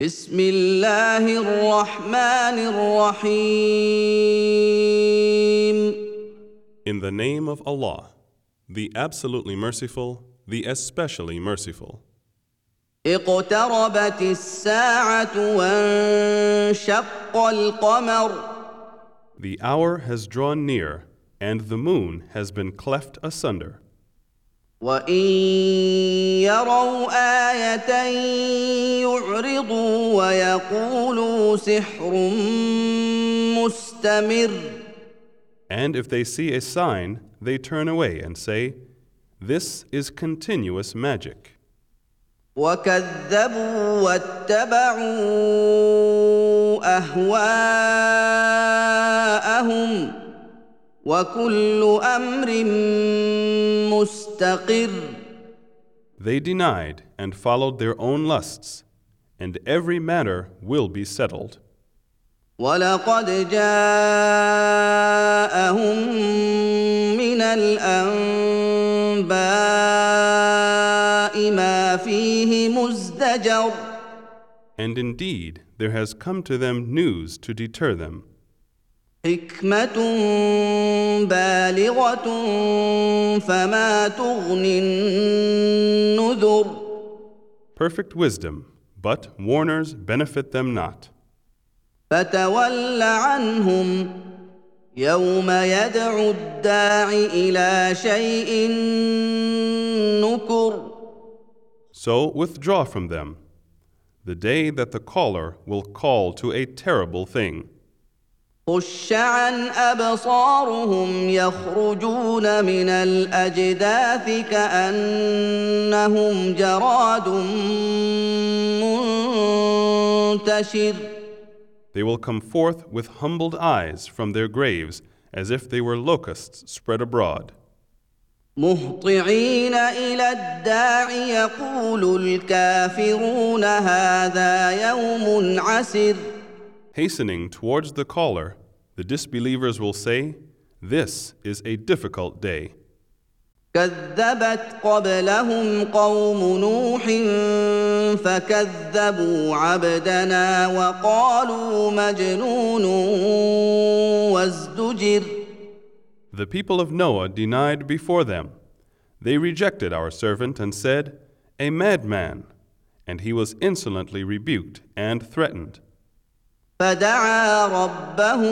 بسم الله الرحمن الرحيم In the name of Allah, the absolutely merciful, the especially merciful. اقتربت الساعة وانشق القمر The hour has drawn near, and the moon has been cleft asunder. وإن يروا آية يعرضوا ويقولوا سحر مستمر And if they see a sign, they turn away and say, This is continuous magic. وكذبوا واتبعوا اهواءهم وكل امر مستقر They denied and followed their own lusts, and every matter will be settled. ولقد جاءهم من الانباء ما فيه مزدجر And indeed, there has come to them news to deter them, حكمة بالغة فما تغني النذر perfect wisdom, but warners benefit them not. فتول عنهم يوم يدعو الداع إلى شيء نكر So withdraw from them, the day that the caller will call to a terrible thing. خش عن أبصارهم يخرجون من الأجداث كأنهم جراد منتشر They will come forth with humbled eyes from their graves as if they were locusts spread abroad. مهطعين إلى الداع يقول الكافرون هذا يوم عسر Hastening towards the caller, the disbelievers will say, This is a difficult day. كذبت قبلهم قوم نوح فكذبوا عبدنا وقالوا مجنون وازدجر The people of Noah denied before them. They rejected our servant and said, A madman. And he was insolently rebuked and threatened. فدعا ربه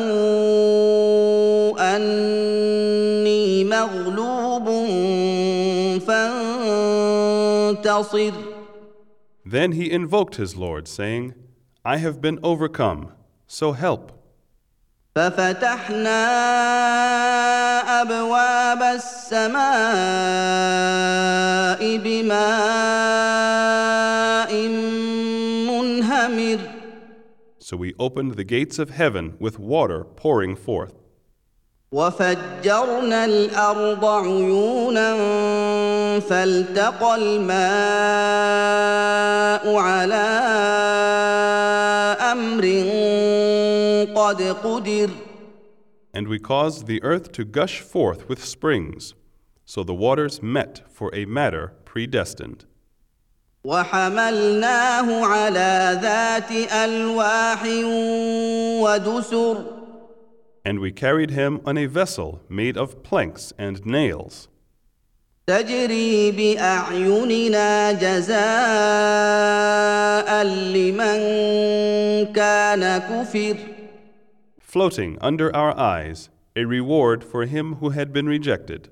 أني مغلوب فانتصر Then he invoked his Lord, saying, I have been overcome, so help. ففتحنا أبواب السماء بماء So we opened the gates of heaven with water pouring forth. وفجرنا الأرض عيونا فالتقى الماء على أمر قد قدر And we caused the earth to gush forth with springs. So the waters met for a matter predestined. وحملناه على ذات ألواح ودسر And we carried him on a vessel made of planks and nails, تجري بأعيننا جزاء لمن كان كفر floating under our eyes, a reward for him who had been rejected.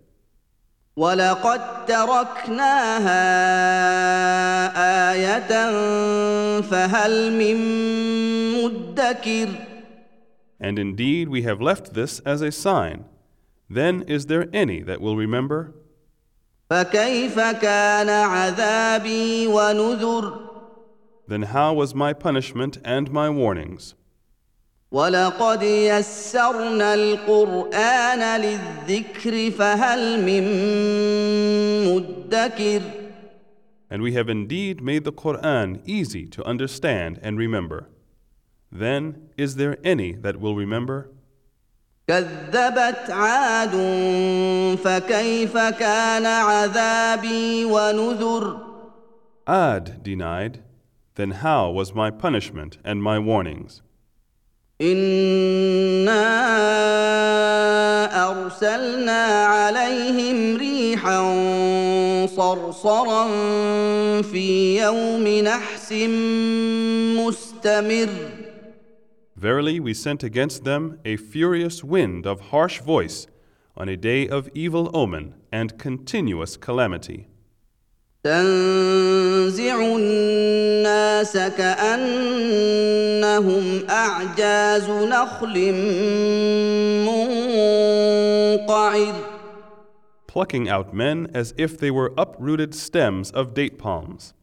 ولقد تركناها آية فهل من مدكر And indeed, we have left this as a sign. Then is there any that will remember? فكيف كان عذابي ونذر Then how was my punishment and my warnings? ولقد يسرنا القرآن للذكر فهل من مدكر And we have indeed made the Quran easy to understand and remember. Then is there any that will remember? كذبت عاد فكيف كان عذابي ونذر Ad denied, Then how was my punishment and my warnings? انا ارسلنا عليهم ريحا صرصرا في يوم نحس مستمر Verily, we sent against them a furious wind of harsh voice on a day of evil omen and continuous calamity. تنزع الناس كانهم اعجاز نخل منقعر Plucking out men as if they were uprooted stems of date palms.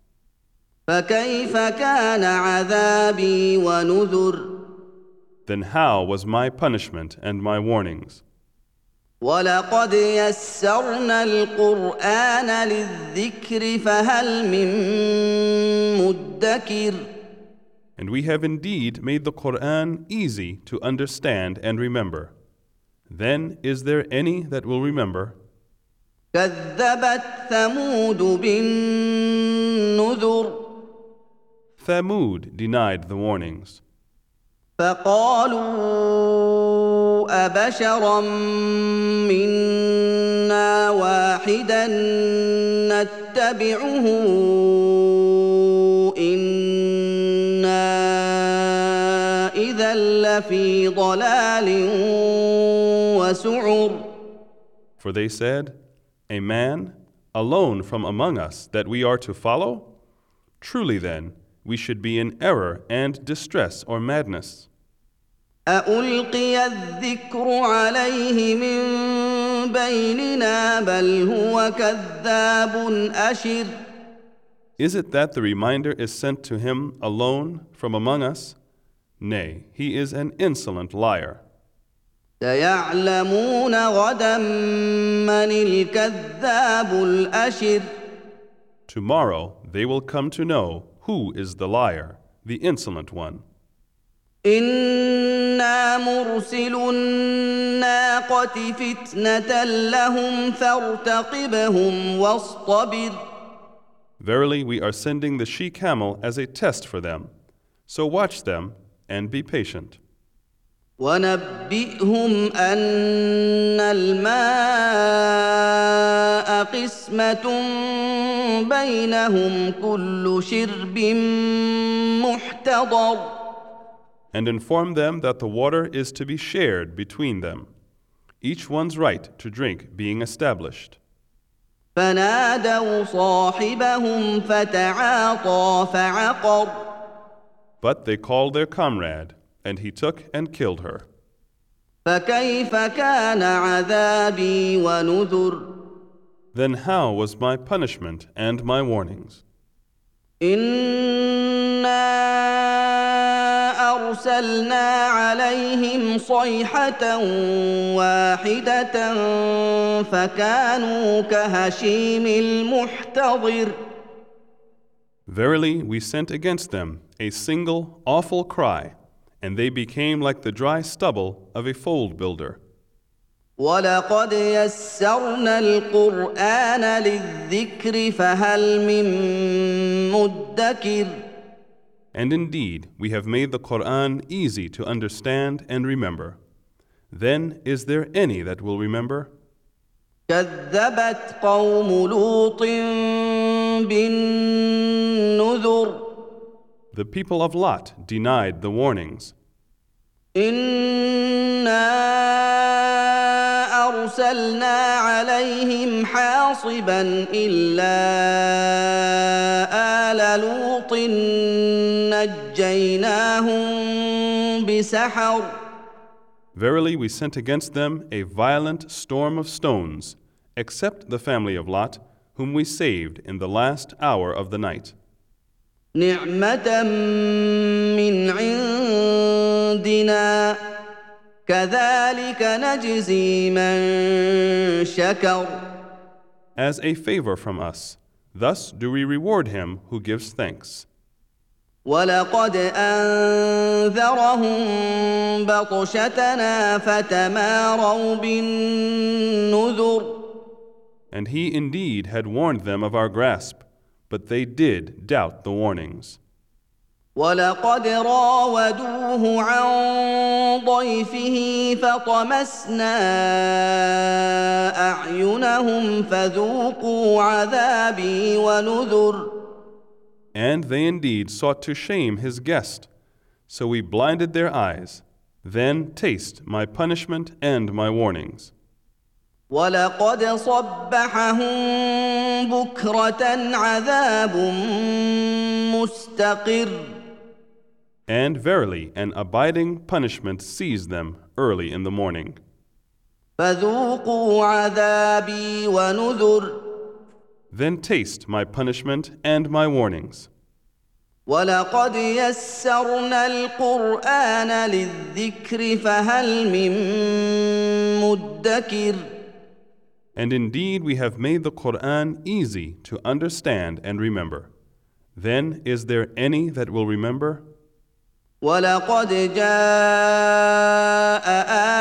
فكيف كان عذابي ونذر Then how was my punishment and my warnings? ولقد يسرنا القران للذكر فهل من مدكر And we have indeed made the Quran easy to understand and remember. Then is there any that will remember? كذبت ثمود بالنذر Thamud denied the warnings. فقالوا أبشرا منا واحدا نتبعه لفي ضلال وسعر For they said, A man alone from among us that we are to follow? Truly then, we should be in error and distress or madness. Is it that the reminder is sent to him alone from among us? Nay, he is an insolent liar. سيعلمون غدا من الكذاب الأشر Tomorrow they will come to know who is the liar, the insolent one. إنا مرسل الناقة فتنة لهم فارتقبهم واصطبر Verily, we are sending the she camel as a test for them. So watch them and be patient. ونبئهم أن الماء قسمة بينهم كل شرب محتضر And inform them that the water is to be shared between them, each one's right to drink being established. فنادوا صاحبهم فتعاطى فعقر But they called their comrade, and he took and killed her. فكيف كان عذابي ونذر Then how was my punishment and my warnings? إنا أرسلنا عليهم صيحة واحدة فكانوا كهشيم المحتضر Verily, we sent against them a single awful cry, and they became like the dry stubble of a fold builder. ولقد يسرنا القرآن للذكر فهل من مدكر And indeed, we have made the Quran easy to understand and remember. Then is there any that will remember? كذبت قوم لوط بالنذر The people of Lot denied the warnings. إنا أرسلنا عليهم حاصبا إلا آل لوط نجيناهم بسحر Verily, we sent against them a violent storm of stones, except the family of Lot, whom we saved in the last hour of the night. نعمة من عندنا كذلك نجزي من شكر As a favor from us, thus do we reward him who gives thanks. ولقد أنذرهم بطشتنا فتماروا بالنذر And he indeed had warned them of our grasp, but they did doubt the warnings. ولقد راودوه عن ضيفه فطمسنا اعينهم فذوقوا عذابي ونذر And they indeed sought to shame his guest. So we blinded their eyes. Then taste my punishment and my warnings. ولقد صبحهم بكره عذاب مستقر And verily, an abiding punishment seized them early in the morning. فذوقوا عذابي ونذر Then taste my punishment and my warnings. ولقد يسرنا القران للذكر فهل من مدكر And indeed, we have made the Quran easy to understand and remember. Then, is there any that will remember? ولقد جاء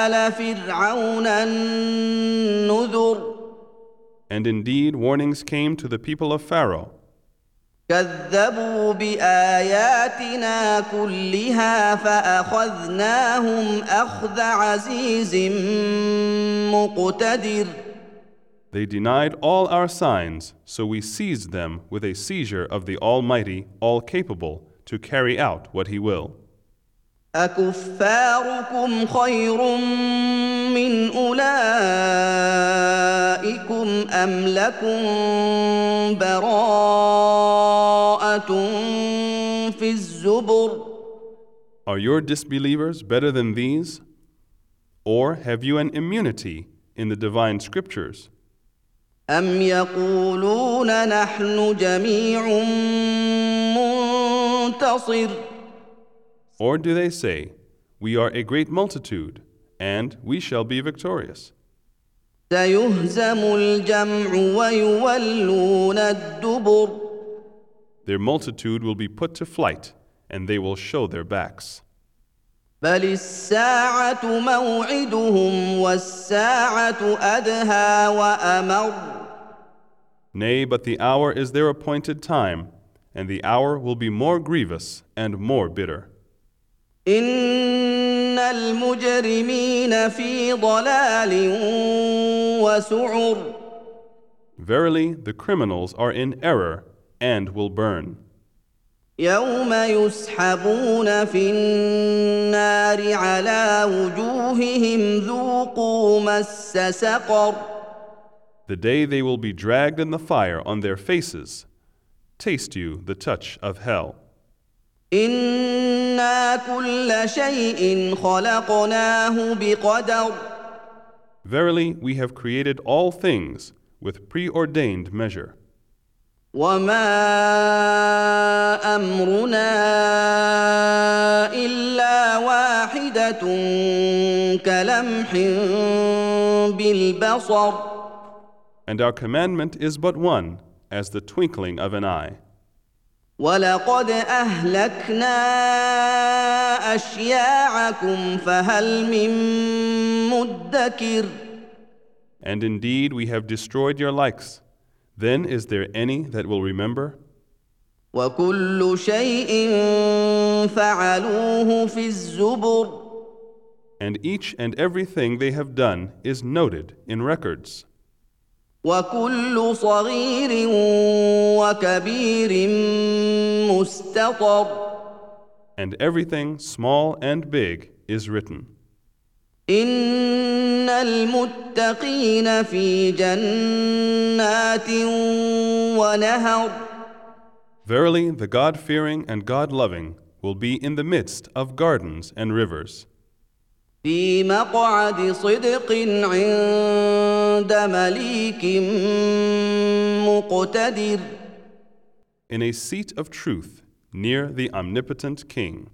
ال فرعون النذر And indeed, warnings came to the people of Pharaoh. كذبوا باياتنا كلها فاخذناهم اخذ عزيز مقتدر They denied all our signs, so we seized them with a seizure of the Almighty, all capable to carry out what He will. أكفاركم خير من أولئكم أم لكم براءة في الزبر Are your disbelievers better than these? Or have you an immunity in the divine scriptures? أم يقولون نحن جميع منتصر Or do they say, We are a great multitude, and we shall be victorious? سيهزم الجمع ويولون الدبر Their multitude will be put to flight, and they will show their backs. بل الساعة موعدهم والساعة أدهى وأمر Nay, but the hour is their appointed time, and the hour will be more grievous and more bitter. إن المجرمين في ضلال وسعر Verily, the criminals are in error and will burn. يوم يسحبون في النار على وجوههم ذوقوا مس سقر The day they will be dragged in the fire on their faces. Taste you the touch of hell. إنا كل شيء خلقناه بقدر Verily, we have created all things with preordained measure. وما امرنا الا واحدة كلمح بالبصر And our commandment is but one, as the twinkling of an eye. ولقد اهلكنا اشياعكم فهل من مدكر And indeed, we have destroyed your likes. Then is there any that will remember? وكل شيء فعلوه في الزبر And each and everything they have done is noted in records. وكل صغير وكبير مستطر And everything, small and big, is written. ان المتقين في جنات ونهر Verily, the God fearing and God loving will be in the midst of gardens and rivers, في مقعد صدق عند مليك مقتدر in a seat of truth near the omnipotent King.